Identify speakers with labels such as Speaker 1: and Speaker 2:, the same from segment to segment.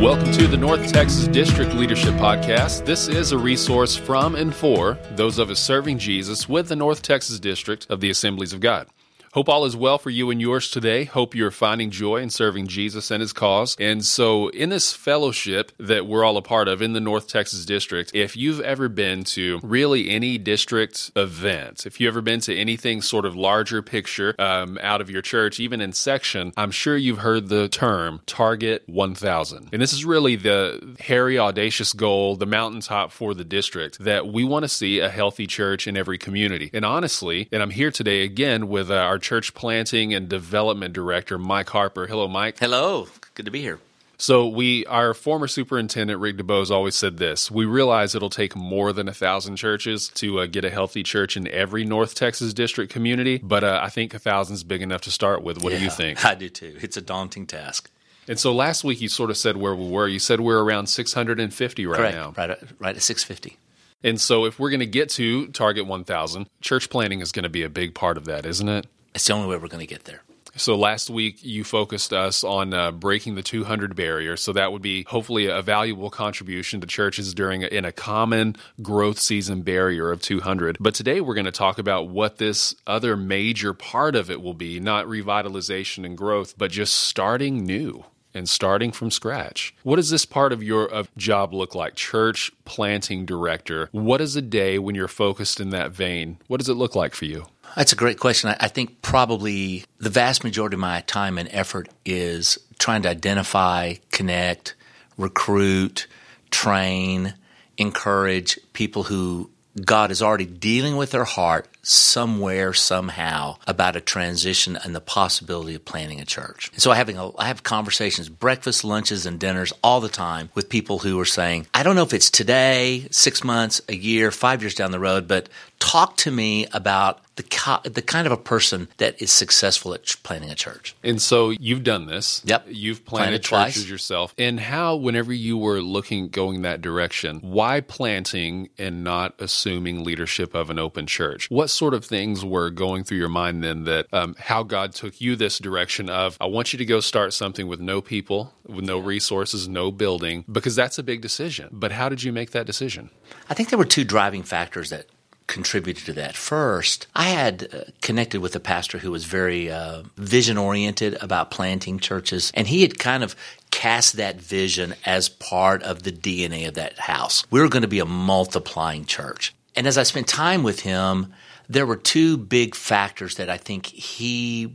Speaker 1: Welcome to the North Texas District Leadership Podcast. This is a resource from and for those of us serving Jesus with the North Texas District of the Assemblies of God. Hope all is well for you and yours today. Hope you're finding joy in serving Jesus and his cause. And so, in this fellowship that we're all a part of in the North Texas District, if you've ever been to really any district event, if you've ever been to anything sort of larger picture um, out of your church, even in section, I'm sure you've heard the term Target 1000. And this is really the hairy, audacious goal, the mountaintop for the district that we want to see a healthy church in every community. And honestly, and I'm here today again with uh, our church planting and development director, Mike Harper. Hello, Mike.
Speaker 2: Hello. Good to be here.
Speaker 1: So we, our former superintendent Rick DuBose always said this: we realize it'll take more than a thousand churches to uh, get a healthy church in every North Texas district community, but uh, I think a thousand's big enough to start with. What
Speaker 2: yeah,
Speaker 1: do you think?
Speaker 2: I do too. It's a daunting task.
Speaker 1: And so last week you sort of said where we were. You said we're around 650 right
Speaker 2: Correct.
Speaker 1: now.
Speaker 2: Right, at, right at 650.
Speaker 1: And so if we're going to get to target 1,000, church planting is going to be a big part of that, isn't it?
Speaker 2: It's the only way we're going to get there.
Speaker 1: So last week you focused us on uh, breaking the 200 barrier. So that would be hopefully a valuable contribution to churches during in a common growth season barrier of 200. But today we're going to talk about what this other major part of it will be, not revitalization and growth, but just starting new and starting from scratch. What does this part of your of job look like? Church planting director. What is a day when you're focused in that vein? What does it look like for you?
Speaker 2: That's a great question. I, I think probably the vast majority of my time and effort is trying to identify, connect, recruit, train, encourage people who God is already dealing with their heart somewhere, somehow, about a transition and the possibility of planting a church. And so I having a, I have conversations, breakfast, lunches, and dinners all the time with people who are saying, I don't know if it's today, six months, a year, five years down the road, but talk to me about the the kind of a person that is successful at planning a church.
Speaker 1: And so you've done this.
Speaker 2: Yep.
Speaker 1: You've planted,
Speaker 2: Planted
Speaker 1: churches
Speaker 2: twice.
Speaker 1: yourself. And how, whenever you were looking, going that direction, why planting and not assuming leadership of an open church? What sort of things were going through your mind then that um, how God took you this direction of, I want you to go start something with no people, with no resources, no building, because that's a big decision. But how did you make that decision?
Speaker 2: I think there were two driving factors that contributed to that. First, I had uh, connected with a pastor who was very uh, vision oriented about planting churches, and he had kind of cast that vision as part of the DNA of that house. We were going to be a multiplying church. And as I spent time with him, there were two big factors that I think he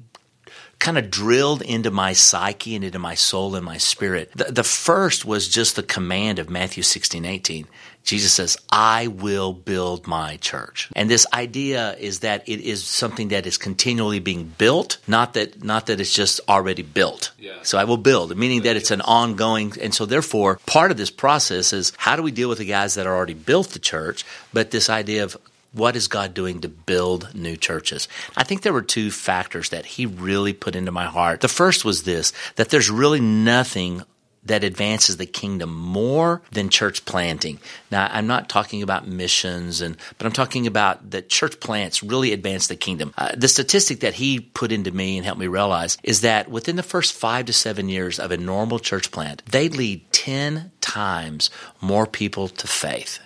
Speaker 2: kind of drilled into my psyche and into my soul and my spirit. The, the, first was just the command of Matthew 16, 18. Jesus says, I will build my church. And this idea is that it is something that is continually being built, not that, not that it's just already built.
Speaker 1: Yeah.
Speaker 2: So I will build, meaning that it's an ongoing, and so therefore part of this process is how do we deal with the guys that are already built the church, but this idea of what is God doing to build new churches? I think there were two factors that he really put into my heart. The first was this, that there's really nothing that advances the kingdom more than church planting. Now, I'm not talking about missions, and but I'm talking about that church plants really advance the kingdom. Uh, the statistic that he put into me and helped me realize is that within the first five to seven years of a normal church plant, they lead ten times more people to faith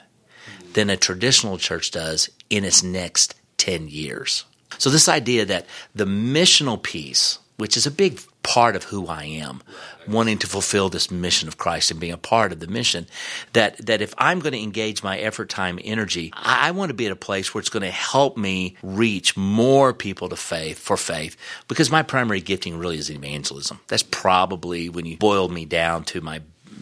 Speaker 2: than a traditional church does in its next 10 years. So, this idea that the missional piece, which is a big part of who I am, wanting to fulfill this mission of Christ and being a part of the mission, that, that if I'm going to engage my effort, time, energy, I, I want to be at a place where it's going to help me reach more people to faith, for faith, because my primary gifting really is evangelism. That's probably when you boil me down to my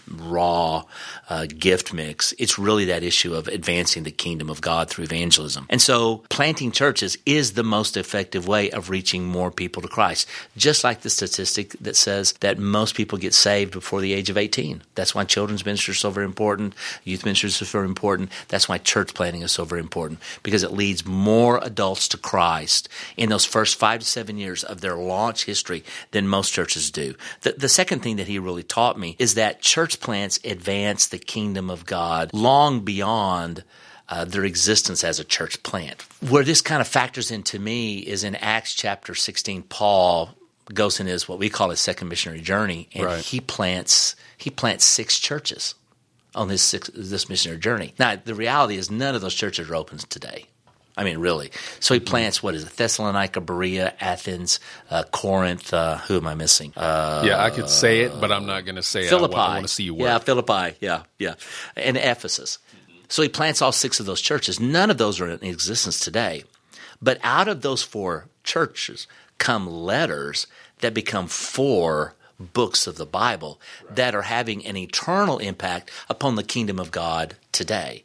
Speaker 2: raw uh, gift mix. It's really that issue of advancing the kingdom of God through evangelism. And so planting churches is the most effective way of reaching more people to Christ. Just like the statistic that says that most people get saved before the age of 18. That's why children's ministry is so very important. Youth ministry is so very important. That's why church planting is so very important because it leads more adults to Christ in those first five to seven years of their launch history than most churches do. The, the second thing that he really taught me is that church plants advance the kingdom of God long beyond uh, their existence as a church plant. Where this kind of factors into me is in Acts chapter 16, Paul goes in his what we call his second missionary journey, and
Speaker 1: Right.
Speaker 2: he plants he plants six churches on this six, this missionary journey. Now the reality is none of those churches are open today. I mean, really. So he
Speaker 1: Mm-hmm.
Speaker 2: plants what is it? Thessalonica, Berea, Athens, uh, Corinth. Uh, who am I missing? Uh,
Speaker 1: yeah, I could say it, but I'm not going to say
Speaker 2: Philippi.
Speaker 1: it. I, want to see you work.
Speaker 2: Yeah, Philippi. Yeah, yeah. And Ephesus. So he plants all six of those churches. None of those are in existence today. But out of those four churches come letters that become four books of the Bible that are having an eternal impact upon the kingdom of God today.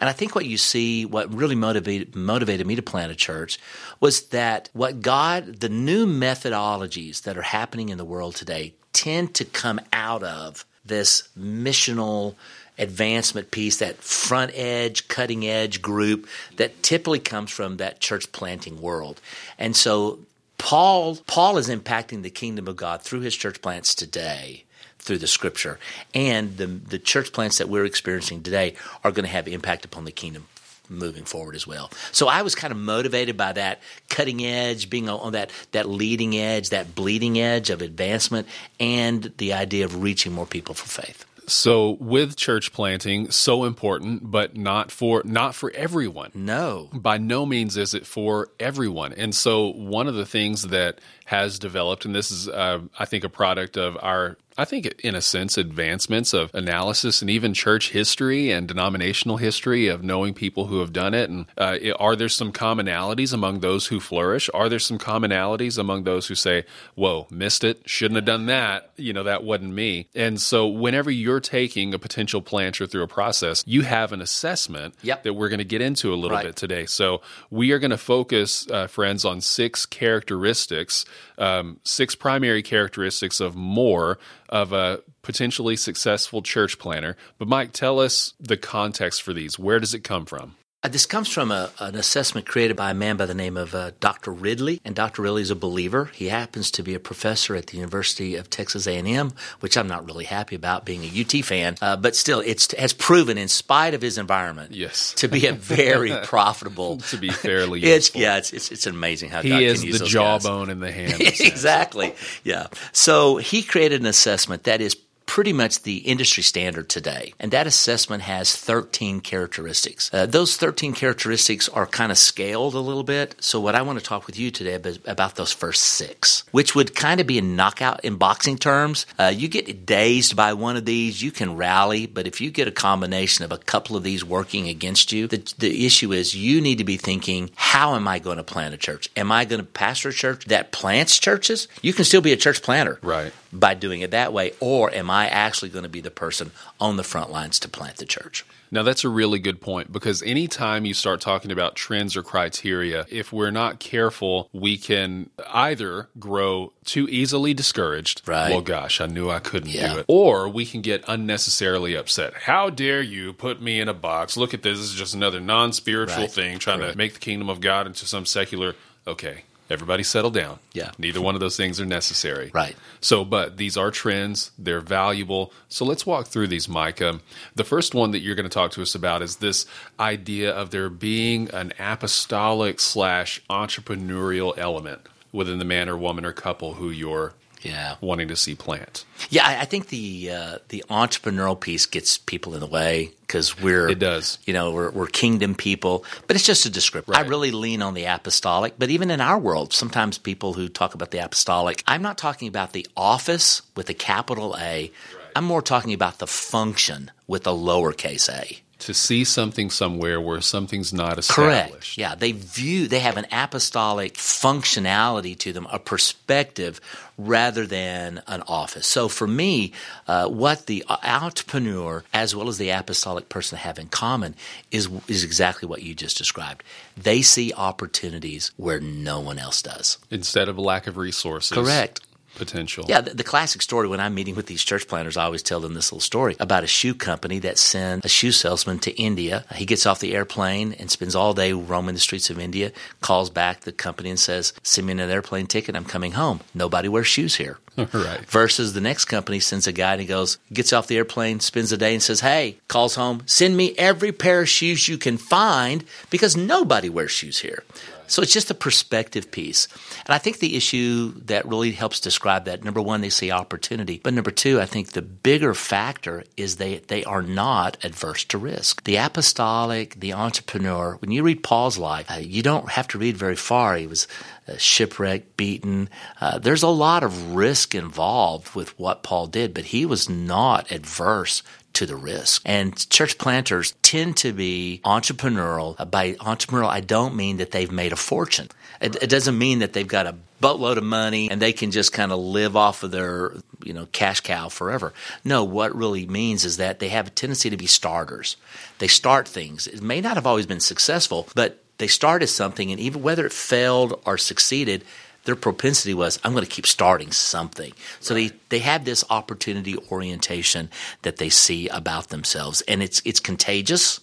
Speaker 2: And I think what you see, what really motivated, motivated me to plant a church was that what God, the new methodologies that are happening in the world today tend to come out of this missional advancement piece, that front edge, cutting edge group that typically comes from that church planting world. And so Paul, Paul is impacting the kingdom of God through his church plants today through the scripture. And the, the church plants that we're experiencing today are going to have impact upon the kingdom moving forward as well. So I was kind of motivated by that cutting edge, being on that, that leading edge, that bleeding edge of advancement, and the idea of reaching more people for faith.
Speaker 1: So with church planting, so important, but not for not for everyone.
Speaker 2: No.
Speaker 1: By no means is it for everyone. And so one of the things that has developed, and this is, uh, I think, a product of our, I think, in a sense, advancements of analysis and even church history and denominational history of knowing people who have done it. And uh, are there some commonalities among those who flourish? Are there some commonalities among those who say, "Whoa, missed it, shouldn't have done that"? You know, that wasn't me. And so, whenever you're taking a potential planter through a process, you have an assessment
Speaker 2: Yep.
Speaker 1: that we're going to get into a little
Speaker 2: Right.
Speaker 1: bit today. So we are going to focus, uh, friends, on six characteristics, um, six primary characteristics of more of a potentially successful church planter. But Mike, tell us the context for these. Where does it come from?
Speaker 2: Uh, This comes from a, an assessment created by a man by the name of uh, Dr. Ridley, and Dr. Ridley is a believer. He happens to be a professor at the University of Texas A&M, which I'm not really happy about being a UT fan, uh, but still, it has proven, in spite of his environment,
Speaker 1: Yes.
Speaker 2: to be a very profitable.
Speaker 1: To be fairly
Speaker 2: It's
Speaker 1: useful.
Speaker 2: yeah, it's, it's it's amazing how
Speaker 1: He
Speaker 2: God
Speaker 1: is
Speaker 2: can use
Speaker 1: the
Speaker 2: those guys.
Speaker 1: jawbone in the hand.
Speaker 2: exactly. Yeah. So he created an assessment that is pretty much the industry standard today. And that assessment has 13 characteristics. Uh, those 13 characteristics are kind of scaled a little bit. So what I want to talk with you today ab- about those first six, which would kind of be a knockout in boxing terms. Uh, you get dazed by one of these, you can rally, but if you get a combination of a couple of these working against you, the, the issue is you need to be thinking, how am I going to plant a church? Am I going to pastor a church that plants churches? You can still be a church planter
Speaker 1: Right.
Speaker 2: By doing it that way, or am I actually going to be the person on the front lines to plant the church?
Speaker 1: Now, that's a really good point because anytime you start talking about trends or criteria, if we're not careful, we can either grow too easily discouraged.
Speaker 2: Right.
Speaker 1: Well, gosh, I knew I couldn't
Speaker 2: Yeah.
Speaker 1: do it. Or we can get unnecessarily upset. How dare you put me in a box? Look at this. This is just another non spiritual
Speaker 2: Right.
Speaker 1: thing trying
Speaker 2: Right.
Speaker 1: to make the kingdom of God into some secular. Okay. Everybody settle down.
Speaker 2: Yeah.
Speaker 1: Neither one of those things are necessary.
Speaker 2: Right.
Speaker 1: So, but these are trends, they're valuable. So let's walk through these. Um, the first one that you're going to talk to us about is this idea of there being an apostolic slash entrepreneurial element within the man or woman or couple who you're
Speaker 2: Yeah.
Speaker 1: wanting to see plants.
Speaker 2: Yeah, I, I think the uh, the entrepreneurial piece gets people in the way because we're
Speaker 1: It does.
Speaker 2: You know, we're, we're kingdom people, but it's just a descriptor. I really lean on the apostolic, but even in our world, sometimes people who talk about the apostolic, I'm not talking about the office with a capital A. I'm more talking about the function with a lowercase a.
Speaker 1: To see something somewhere where something's not established.
Speaker 2: Correct. Yeah, they view they have an apostolic functionality to them, a perspective rather than an office. So for me, uh, what the entrepreneur as well as the apostolic person have in common is is exactly what you just described. They see opportunities where no one else does.
Speaker 1: Instead of a lack of resources.
Speaker 2: Correct.
Speaker 1: Potential.
Speaker 2: Yeah, the, the classic story when I'm meeting with these church planters, I always tell them this little story about a shoe company that sent a shoe salesman to India. He gets off the airplane and spends all day roaming the streets of India, calls back the company and says, Send me an airplane ticket, I'm coming home. Nobody wears shoes here.
Speaker 1: right.
Speaker 2: Versus the next company sends a guy and he goes, gets off the airplane, spends the day and says, Hey, calls home, send me every pair of shoes you can find because nobody wears shoes here. So it's just a perspective piece. And I think the issue that really helps describe that, number one, they see opportunity. But number two, I think the bigger factor is they, they are not adverse to risk. The apostolic, the entrepreneur, when you read Paul's life, uh, you don't have to read very far. He was uh, shipwrecked, beaten. Uh, there's a lot of risk involved with what Paul did, but he was not adverse to the risk. And church planters tend to be entrepreneurial. By entrepreneurial, I don't mean that they've made a fortune. It, it doesn't mean that they've got a boatload of money and they can just kind of live off of their, you know, cash cow forever. No, what really means is that they have a tendency to be starters. They start things. It may not have always been successful, but they started something and even whether it failed or succeeded, their propensity was, I'm going to keep starting something. So right. they, they have this opportunity orientation that they see about themselves. And it's, it's contagious.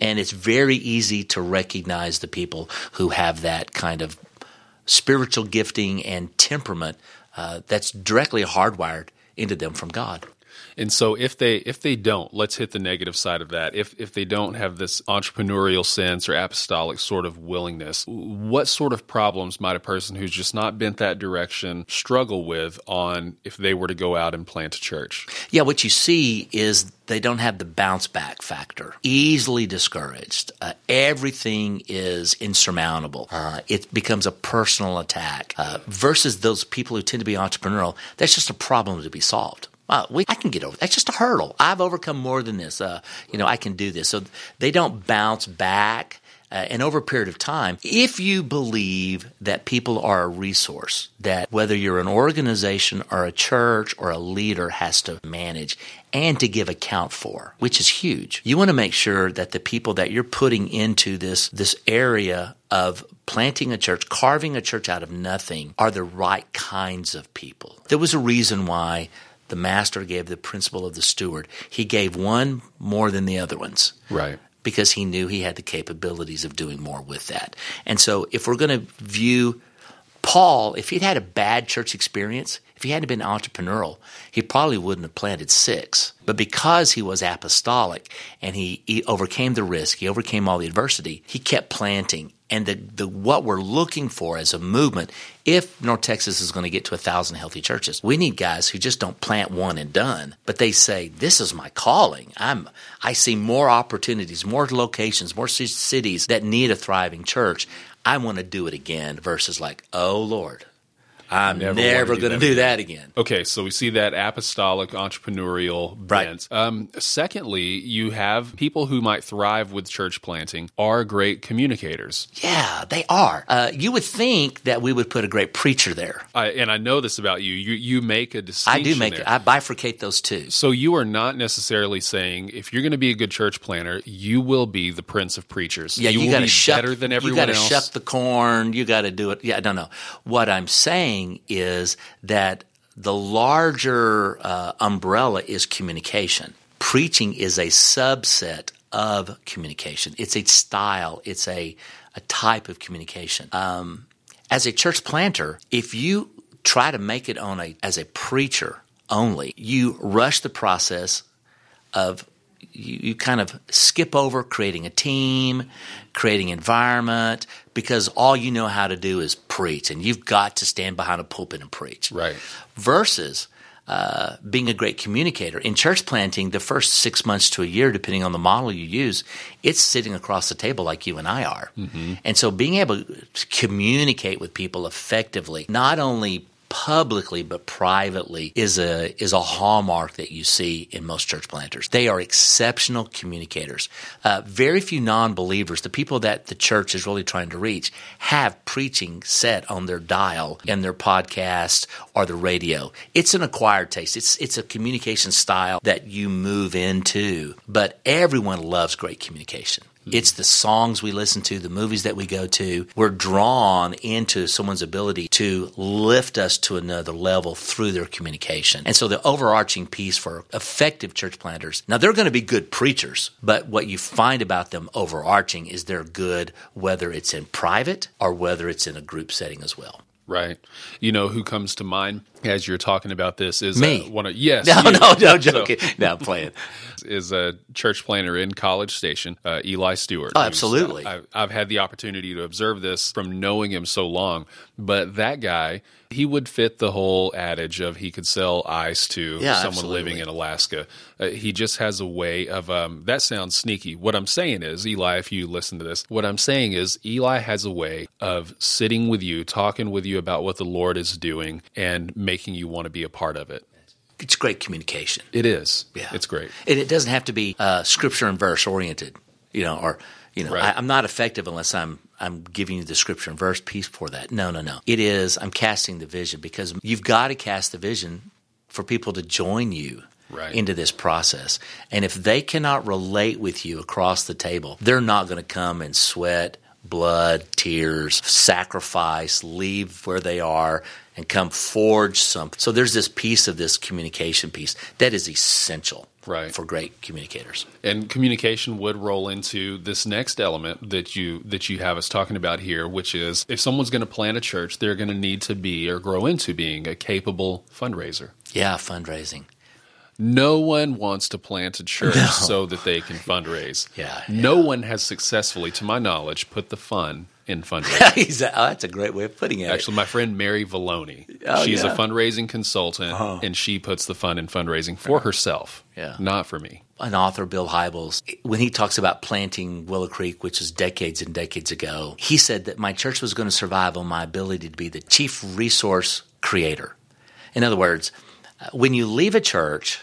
Speaker 2: And it's very easy to recognize the people who have that kind of spiritual gifting and temperament uh, that's directly hardwired into them from God.
Speaker 1: And so if they if they don't, let's hit the negative side of that. If if they don't have this entrepreneurial sense or apostolic sort of willingness, what sort of problems might a person who's just not bent that direction struggle with on if they were to go out and plant a church?
Speaker 2: Yeah, what you see is they don't have the bounce back factor. Easily discouraged. Uh, everything is insurmountable. Uh, it becomes a personal attack. Uh, versus those people who tend to be entrepreneurial, that's just a problem to be solved. Uh, we, I can get over. That's just a hurdle. I've overcome more than this. Uh, you know, I can do this. So they don't bounce back. Uh, and over a period of time, if you believe that people are a resource, that whether you're an organization or a church or a leader has to manage and to give account for, which is huge. You want to make sure that the people that you're putting into this, this area of planting a church, carving a church out of nothing, are the right kinds of people. There was a reason why the master gave the principle of the steward. He gave one more than the other ones.
Speaker 1: Right.
Speaker 2: Because he knew he had the capabilities of doing more with that. And so if we're going to view Paul, if he'd had a bad church experience, he hadn't been entrepreneurial, he probably wouldn't have planted six. But because he was apostolic and he, he overcame the risk, he overcame all the adversity, he kept planting and the, the what we're looking for as a movement, if North Texas is going to get to a thousand healthy churches, we need guys who just don't plant one and done, but they say, "This is my calling. I'm I see more opportunities, more locations, more cities that need a thriving church. I want to do it again." Versus like, "Oh Lord, I'm never, never going to do, that again.
Speaker 1: Okay, so we see that apostolic entrepreneurial bent. Um, secondly, you have people who might thrive with church planting are great communicators.
Speaker 2: Yeah, they are. Uh, you would think that we would put a great preacher there.
Speaker 1: I, and I know this about you. You you make a distinction.
Speaker 2: I do make.
Speaker 1: There.
Speaker 2: I bifurcate those two.
Speaker 1: So you are not necessarily saying if you're going to be a good church planter, you will be the prince of preachers.
Speaker 2: Yeah,
Speaker 1: you,
Speaker 2: you got to
Speaker 1: shuck better than everyone
Speaker 2: You got to shuck the corn. You got to do it. Yeah, I don't know. What I'm saying saying is that the larger uh, umbrella is communication. Preaching is a subset of communication. It's a style. It's a a type of communication. Um, as a church planter, if you try to make it on a as a preacher only, you rush the process of you, you kind of skip over creating a team, creating environment, because all you know how to do is preach, and you've got to stand behind a pulpit and preach.
Speaker 1: Right.
Speaker 2: Versus uh, being a great communicator. In church planting, the first six months to a year, depending on the model you use, it's sitting across the table like you and I are. Mm-hmm. And so being able to communicate with people effectively, not only publicly but privately is a is a hallmark that you see in most church planters. They are exceptional communicators. Uh, very few non-believers, the people that the church is really trying to reach, have preaching set on their dial in their podcast or the radio. It's an acquired taste. It's it's a communication style that you move into. But everyone loves great communication. Mm-hmm. It's the songs we listen to, the movies that we go to. We're drawn into someone's ability to lift us to another level through their communication. And so the overarching piece for effective church planters, now they're going to be good preachers, but what you find about them overarching is they're good whether it's in private or whether it's in a group setting as well.
Speaker 1: Right. You know who comes to mind as you're talking about this is
Speaker 2: Me.
Speaker 1: Uh, one of yes.
Speaker 2: No,
Speaker 1: you.
Speaker 2: no, no,
Speaker 1: So,
Speaker 2: joking. no, I'm playing.
Speaker 1: is a church planter in College Station, uh, Eli Stewart.
Speaker 2: Oh,
Speaker 1: uh,
Speaker 2: absolutely.
Speaker 1: I've, I've had the opportunity to observe this from knowing him so long. But that guy, he would fit the whole adage of he could sell ice to
Speaker 2: Yeah,
Speaker 1: someone
Speaker 2: absolutely.
Speaker 1: living in Alaska. Uh, he just has a way of, um, that sounds sneaky. What I'm saying is, Eli, if you listen to this, what I'm saying is Eli has a way of sitting with you, talking with you about what the Lord is doing, and making you want to be a part of it.
Speaker 2: It's great communication.
Speaker 1: It is.
Speaker 2: Yeah.
Speaker 1: It's great.
Speaker 2: And it doesn't have to be uh, scripture and verse oriented, you know, or you know,
Speaker 1: Right.
Speaker 2: I, I'm not effective unless I'm I'm giving you the scripture and verse piece for that. No, no, no. It is I'm casting the vision because you've got to cast the vision for people to join you
Speaker 1: Right.
Speaker 2: into this process. And if they cannot relate with you across the table, they're not going to come and sweat blood, tears, sacrifice, leave where they are and come forge something. So there's this piece of this communication piece that is essential
Speaker 1: Right.
Speaker 2: for great communicators.
Speaker 1: and communication would roll into this next element that you that you have us talking about here which is if someone's going to plant a church they're going to need to be or grow into being a capable fundraiser
Speaker 2: Yeah, fundraising.
Speaker 1: no one wants to plant a church so that they can fundraise
Speaker 2: Yeah,
Speaker 1: no one has successfully to my knowledge put the fun in fundraising
Speaker 2: oh, that's a great way of putting it.
Speaker 1: Actually, my friend Mary Valloni,
Speaker 2: Oh,
Speaker 1: she's
Speaker 2: yeah.
Speaker 1: a fundraising consultant, and she puts the fun in fundraising for herself,
Speaker 2: Yeah.
Speaker 1: not for me.
Speaker 2: an author, Bill Hybels, when he talks about planting Willow Creek, which was decades and decades ago, he said that my church was going to survive on my ability to be the chief resource creator. In other words, uh, when you leave a church,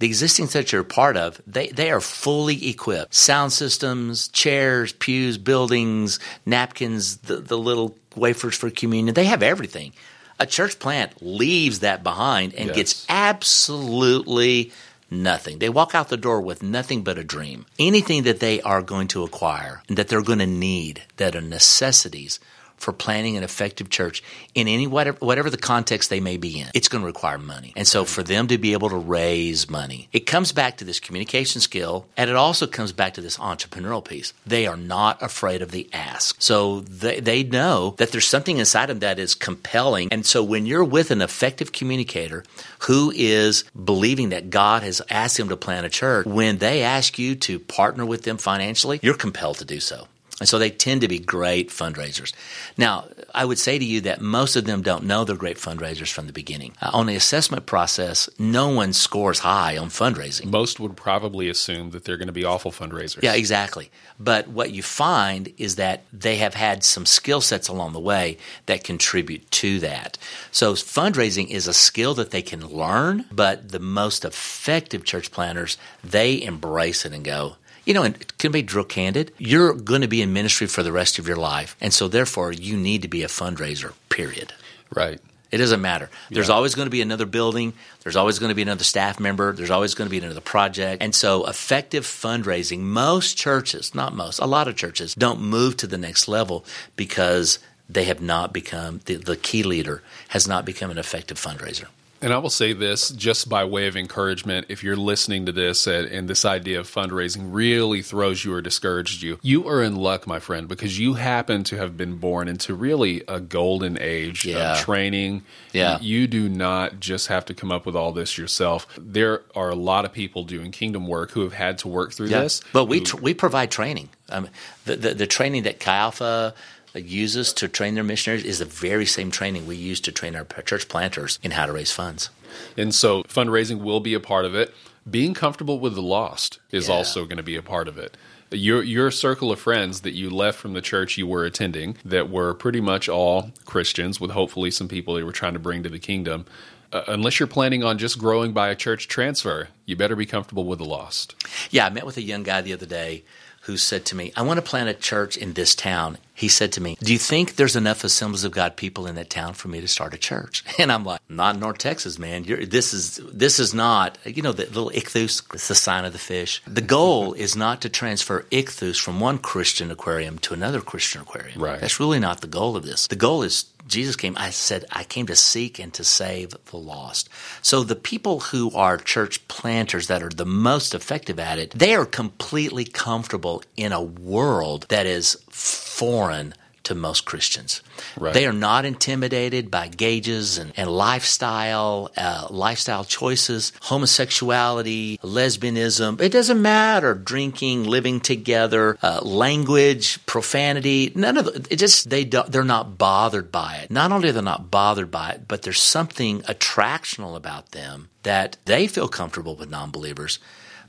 Speaker 2: the existing church you're a part of, they, they are fully equipped. Sound systems, chairs, pews, buildings, napkins, the, the little wafers for communion, they have everything. A church plant leaves that behind and
Speaker 1: Yes.
Speaker 2: gets absolutely nothing. They walk out the door with nothing but a dream. Anything that they are going to acquire and that they're going to need that are necessities for planning an effective church in any whatever, whatever the context they may be in, it's going to require money. And so for them to be able to raise money, it comes back to this communication skill and it also comes back to this entrepreneurial piece. They are not afraid of the ask. So they, they know that there's something inside them that is compelling. And so when you're with an effective communicator who is believing that God has asked him to plant a church, when they ask you to partner with them financially, you're compelled to do so. And so they tend to be great fundraisers. Now, I would say to you that most of them don't know they're great fundraisers from the beginning. Uh, on the assessment process, no one scores high on fundraising.
Speaker 1: Most would probably assume that they're going to be awful fundraisers.
Speaker 2: Yeah, exactly. But what you find is that they have had some skill sets along the way that contribute to that. So fundraising is a skill that they can learn, but the most effective church planters, they embrace it and go, you know, and it can be drill candid. You're going to be in ministry for the rest of your life. And so therefore you need to be a fundraiser, period.
Speaker 1: Right.
Speaker 2: It doesn't matter. There's
Speaker 1: Yeah.
Speaker 2: always going to be another building. There's always going to be another staff member. There's always going to be another project. And so, effective fundraising, most churches, not most, a lot of churches don't move to the next level because they have not become, the, the key leader has not become an effective fundraiser.
Speaker 1: And I will say this just by way of encouragement if you're listening to this and, and this idea of fundraising really throws you or discouraged you, you are in luck, my friend, because you happen to have been born into really a golden age
Speaker 2: Yeah.
Speaker 1: of training.
Speaker 2: Yeah.
Speaker 1: You do not just have to come up with all this yourself. There are a lot of people doing kingdom work who have had to work through this.
Speaker 2: But we,
Speaker 1: who-
Speaker 2: tr- we provide training. Um, the, the, the training that Chi Alpha uses to train their missionaries is the very same training we use to train our church planters in how to raise funds.
Speaker 1: And so fundraising will be a part of it. Being comfortable with the lost is
Speaker 2: Yeah.
Speaker 1: also going to be a part of it. Your your circle of friends that you left from the church you were attending that were pretty much all Christians with hopefully some people they were trying to bring to the kingdom. Uh, unless you're planning on just growing by a church transfer, you better be comfortable with the lost.
Speaker 2: Yeah, I met with a young guy the other day who said to me, I want to plant a church in this town. He said to me, Do you think there's enough Assemblies of God people in that town for me to start a church? And I'm like, Not in North Texas, man. You're, this is this is not, you know, the little ichthus, it's the sign of the fish. The goal is not to transfer ichthus from one Christian aquarium to another Christian aquarium.
Speaker 1: Right.
Speaker 2: That's really not the goal of this. The goal is Jesus came, I said, I came to seek and to save the lost. So the people who are church planters that are the most effective at it, they are completely comfortable in a world that is foreign to most Christians.
Speaker 1: Right.
Speaker 2: They are not intimidated by gauges and, and lifestyle, uh, lifestyle choices, homosexuality, lesbianism. It doesn't matter. Drinking, living together, uh, language, profanity. None of the, it just they don't, they're not bothered by it. Not only are they not bothered by it, but there's something attractional about them that they feel comfortable with non-believers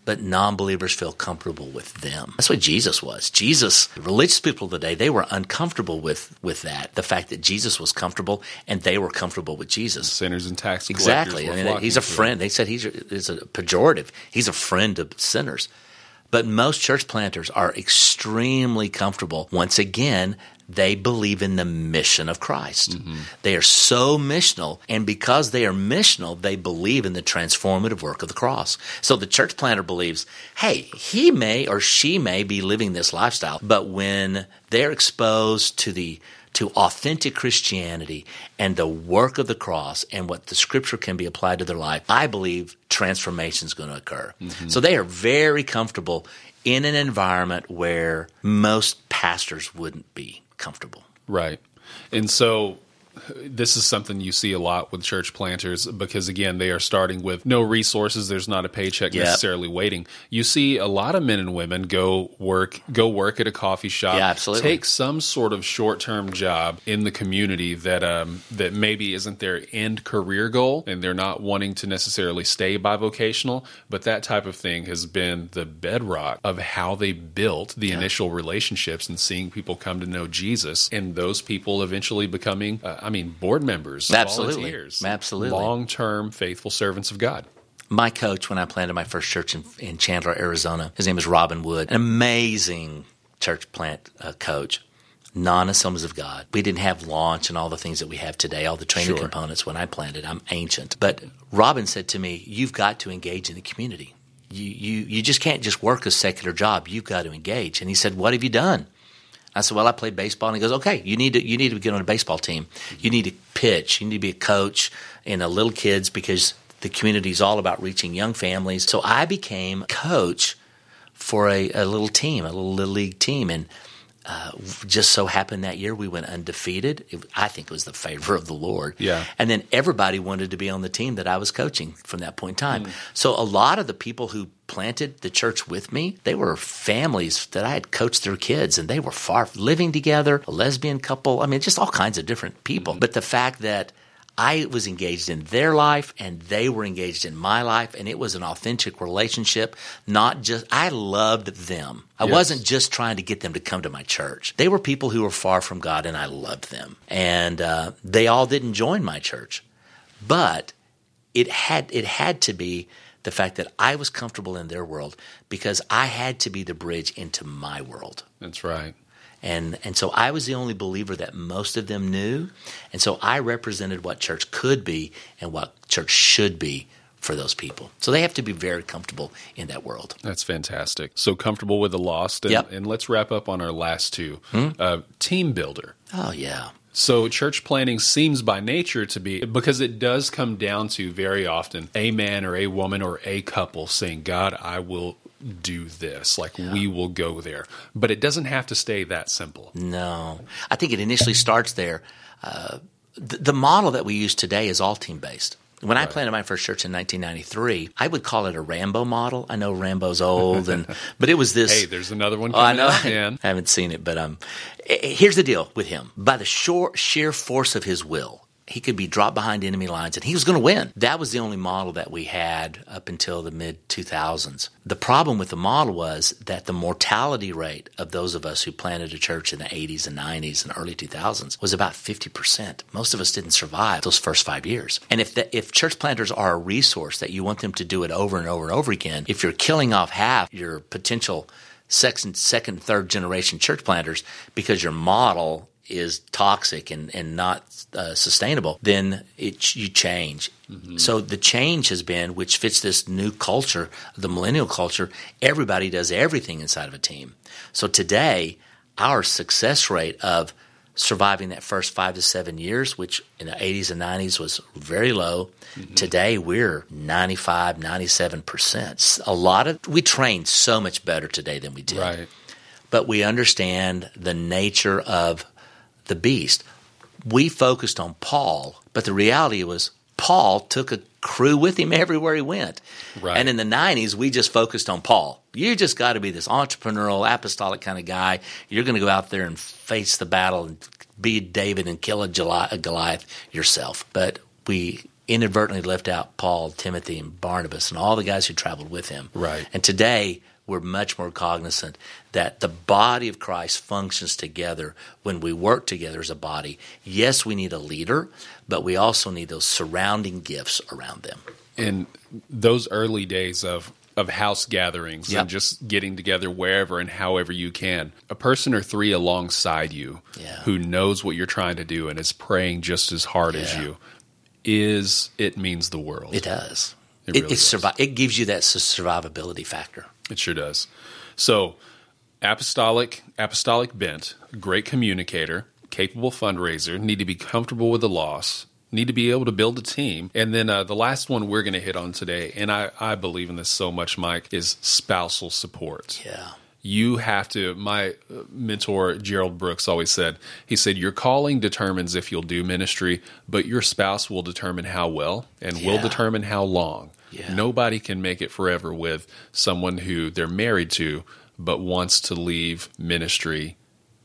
Speaker 2: but non believers feel comfortable with them. That's what Jesus was. Jesus, religious people of the day, they were uncomfortable with, with that. The fact that Jesus was comfortable and they were comfortable with Jesus.
Speaker 1: Sinners and tax collectors.
Speaker 2: Exactly. I mean, he's a friend. They said he's a, it's a pejorative. He's a friend of sinners. But most church planters are extremely comfortable. Once again, they believe in the mission of Christ. Mm-hmm. They are so missional, and because they are missional, they believe in the transformative work of the cross. So the church planter believes, hey, he may or she may be living this lifestyle, but when they're exposed to the to authentic Christianity and the work of the cross and what the scripture can be applied to their life, I believe transformation is going to occur. Mm-hmm. So they are very comfortable in an environment where most pastors wouldn't be comfortable.
Speaker 1: Right. And so this is something you see a lot with church planters because again they are starting with no resources there's not a paycheck
Speaker 2: Yep.
Speaker 1: necessarily waiting you see a lot of men and women go work go work at a coffee shop
Speaker 2: Yeah, absolutely.
Speaker 1: take some sort of short-term job in the community that um that maybe isn't their end career goal and they're not wanting to necessarily stay bivocational but that type of thing has been the bedrock of how they built the initial relationships and seeing people come to know Jesus and those people eventually becoming uh, mean board members
Speaker 2: Absolutely.
Speaker 1: volunteers
Speaker 2: Absolutely.
Speaker 1: long-term faithful servants of God
Speaker 2: My coach, when I planted my first church in, in Chandler, Arizona, his name is Robin Wood, an amazing church plant uh, coach. Non Assemblies of God. We didn't have launch and all the things that we have today, all the training
Speaker 1: Sure.
Speaker 2: components when I planted. I'm ancient. But Robin said to me, You've got to engage in the community. You, you, you just can't just work a secular job. You've got to engage. And he said, What have you done? I said, "Well, I played baseball." And he goes, "Okay, you need to you need to get on a baseball team. You need to pitch. You need to be a coach in the little kids because the community is all about reaching young families." So I became coach for a, a little team, a little little league team, and uh, just so happened that year we went undefeated. It, I think it was the favor of the Lord.
Speaker 1: Yeah.
Speaker 2: And then everybody wanted to be on the team that I was coaching from that point in time. So a lot of the people who planted the church with me, they were families that I had coached their kids and they were far living together, a lesbian couple. I mean, just all kinds of different people. But the fact that I was engaged in their life and they were engaged in my life and it was an authentic relationship, not just I loved them. I
Speaker 1: Yes.
Speaker 2: wasn't just trying to get them to come to my church. They were people who were far from God and I loved them. And uh, they all didn't join my church. But it had it had to be the fact that I was comfortable in their world because I had to be the bridge into my world.
Speaker 1: that's right
Speaker 2: And and so I was the only believer that most of them knew. And so I represented what church could be and what church should be for those people. So they have to be very comfortable in that world.
Speaker 1: That's fantastic. So comfortable with the lost. And,
Speaker 2: Yep. Hmm?
Speaker 1: and let's wrap up on our last two. Uh, team builder.
Speaker 2: Oh yeah.
Speaker 1: So church planting seems by nature to be because it does come down to very often a man or a woman or a couple saying, God, I will do this. Like we will go there. But it doesn't have to stay that simple.
Speaker 2: No, I think it initially starts there. Uh, the, the model that we use today is all team based. When I planted my first church in 1993, I would call it a Rambo model. I know Rambo's old, and but it was this.
Speaker 1: Hey, there's another one
Speaker 2: Oh, I
Speaker 1: coming
Speaker 2: know. I haven't seen it, but um, eh, eh, here's the deal with him: by the short, sheer force of his will, he could be dropped behind enemy lines, and he was going to win. That was the only model that we had up until the mid 2000s. The problem with the model was that the mortality rate of those of us who planted a church in the 80s and 90s and early 2000s was about 50%. Most of us didn't survive those first five years. And if the, if church planters are a resource that you want them to do it over and over and over again, if you're killing off half your potential second, second, third generation church planters because your model is toxic and, and not uh, sustainable, then it, you change. So the change has been, which fits this new culture, the millennial culture, everybody does everything inside of a team. So today, our success rate of surviving that first five to seven years, which in the 80s and 90s was very low. Today, we're 95, 97%. A lot of, we train so much better today than we did
Speaker 1: Right.
Speaker 2: but we understand the nature of the beast. We focused on Paul, but the reality was Paul took a crew with him everywhere he went.
Speaker 1: Right.
Speaker 2: And in the 90s, we just focused on Paul. You just got to be this entrepreneurial, apostolic kind of guy. You're going to go out there and face the battle and be David and kill a Goliath yourself. But we inadvertently left out Paul, Timothy, and Barnabas and all the guys who traveled with him.
Speaker 1: Right.
Speaker 2: And today, we're much more cognizant that the body of Christ functions together when we work together as a body. Yes, we need a leader, but we also need those surrounding gifts around them.
Speaker 1: And those early days of of house gatherings
Speaker 2: Yep.
Speaker 1: and just getting together wherever and however you can, a person or three alongside you
Speaker 2: Yeah.
Speaker 1: who knows what you're trying to do and is praying just as hard as you is it means the world.
Speaker 2: It does.
Speaker 1: It
Speaker 2: It,
Speaker 1: really
Speaker 2: it, survi- it gives you that survivability factor.
Speaker 1: It sure does. So, apostolic, apostolic bent, great communicator, capable fundraiser, need to be comfortable with the loss, need to be able to build a team, and then uh, the last one we're going to hit on today, and I, I believe in this so much, Mike, is spousal support.
Speaker 2: Yeah.
Speaker 1: You have to. My mentor Gerald Brooks always said. He said, "Your calling determines if you'll do ministry, but your spouse will determine how well and will determine how long.
Speaker 2: Yeah.
Speaker 1: Nobody can make it forever with someone who they're married to, but wants to leave ministry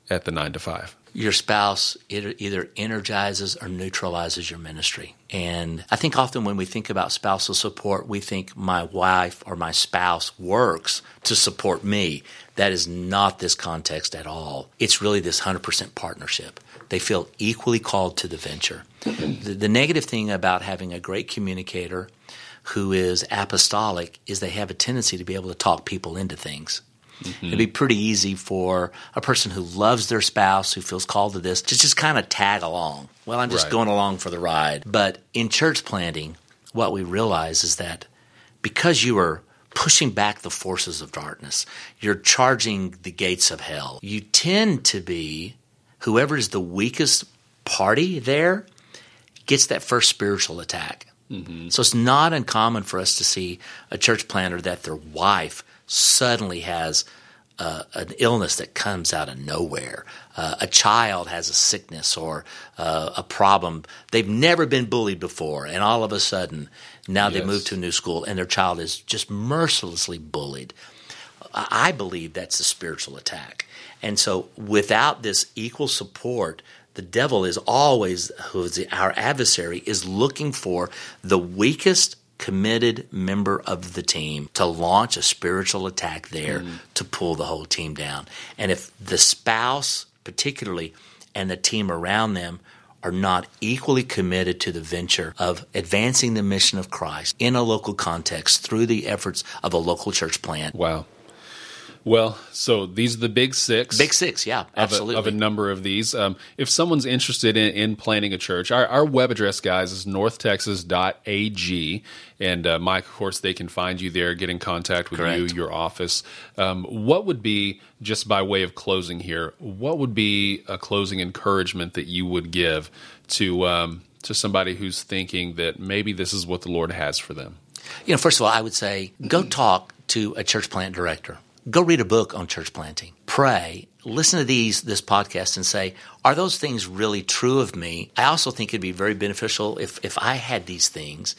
Speaker 1: at the nine to five.
Speaker 2: Your spouse either, energizes or neutralizes your ministry. And I think often when we think about spousal support, we think my wife or my spouse works to support me. That is not this context at all. It's really this 100% partnership. They feel equally called to the venture. the, the negative thing about having a great communicator who is apostolic is they have a tendency to be able to talk people into things. Mm-hmm. It'd be pretty easy for a person who loves their spouse, who feels called to this, to just kind of tag along. Well, I'm just
Speaker 1: Right.
Speaker 2: going along for the ride. But in church planting, what we realize is that because you are pushing back the forces of darkness, you're charging the gates of hell, you tend to be whoever is the weakest party there gets that first spiritual attack. Mm-hmm. So it's not uncommon for us to see a church planter that their wife suddenly has uh, an illness that comes out of nowhere. Uh, a child has a sickness or uh, a problem. They've never been bullied before, and all of a sudden, now they move to a new school and their child is just mercilessly bullied. I I believe that's a spiritual attack. And so, without this equal support, the devil is always, who is our adversary, is looking for the weakest committed member of the team to launch a spiritual attack there mm-hmm. to pull the whole team down. And if the spouse, particularly, and the team around them are not equally committed to the venture of advancing the mission of Christ in a local context through the efforts of a local church plant.
Speaker 1: Wow. Well, so these are the big six.
Speaker 2: Big six, yeah,
Speaker 1: of a,
Speaker 2: absolutely.
Speaker 1: of a number of these. Um, if someone's interested in, in planning a church, our, our web address, guys, is northtexas.ag. And uh, Mike, of course, they can find you there, get in contact with
Speaker 2: Correct.
Speaker 1: you, your office. Um, what would be, just by way of closing here, what would be a closing encouragement that you would give to um, to somebody who's thinking that maybe this is what the Lord has for them?
Speaker 2: You know, first of all, I would say go talk to a church plant director. Go read a book on church planting. Pray. Listen to these this podcast and say, are those things really true of me? I also think it'd be very beneficial if if I had these things.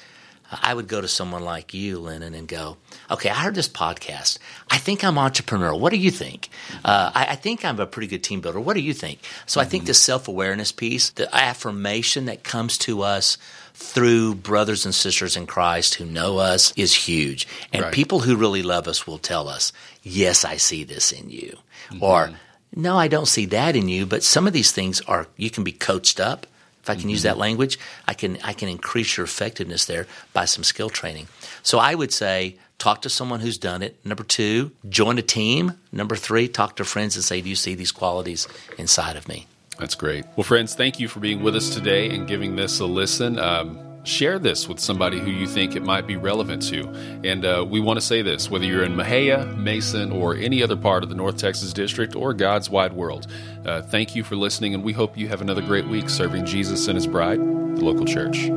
Speaker 2: I would go to someone like you, Lennon, and go, okay, I heard this podcast. I think I'm entrepreneurial. What do you think? Uh, I, I think I'm a pretty good team builder. What do you think? So I think the self awareness piece, the affirmation that comes to us through brothers and sisters in Christ who know us is huge. And
Speaker 1: Right.
Speaker 2: people who really love us will tell us, yes, I see this in you. Or, no, I don't see that in you, but some of these things are, you can be coached up. If I can use that language, I can, I can increase your effectiveness there by some skill training. So I would say, talk to someone who's done it. Number two, join a team. Number three, talk to friends and say, do you see these qualities inside of me?
Speaker 1: That's great. Well, friends, thank you for being with us today and giving this a listen. Um, share this with somebody who you think it might be relevant to. And uh, we want to say this whether you're in Mahia, Mason, or any other part of the North Texas District or God's wide world, uh, thank you for listening, and we hope you have another great week serving Jesus and his bride, the local church.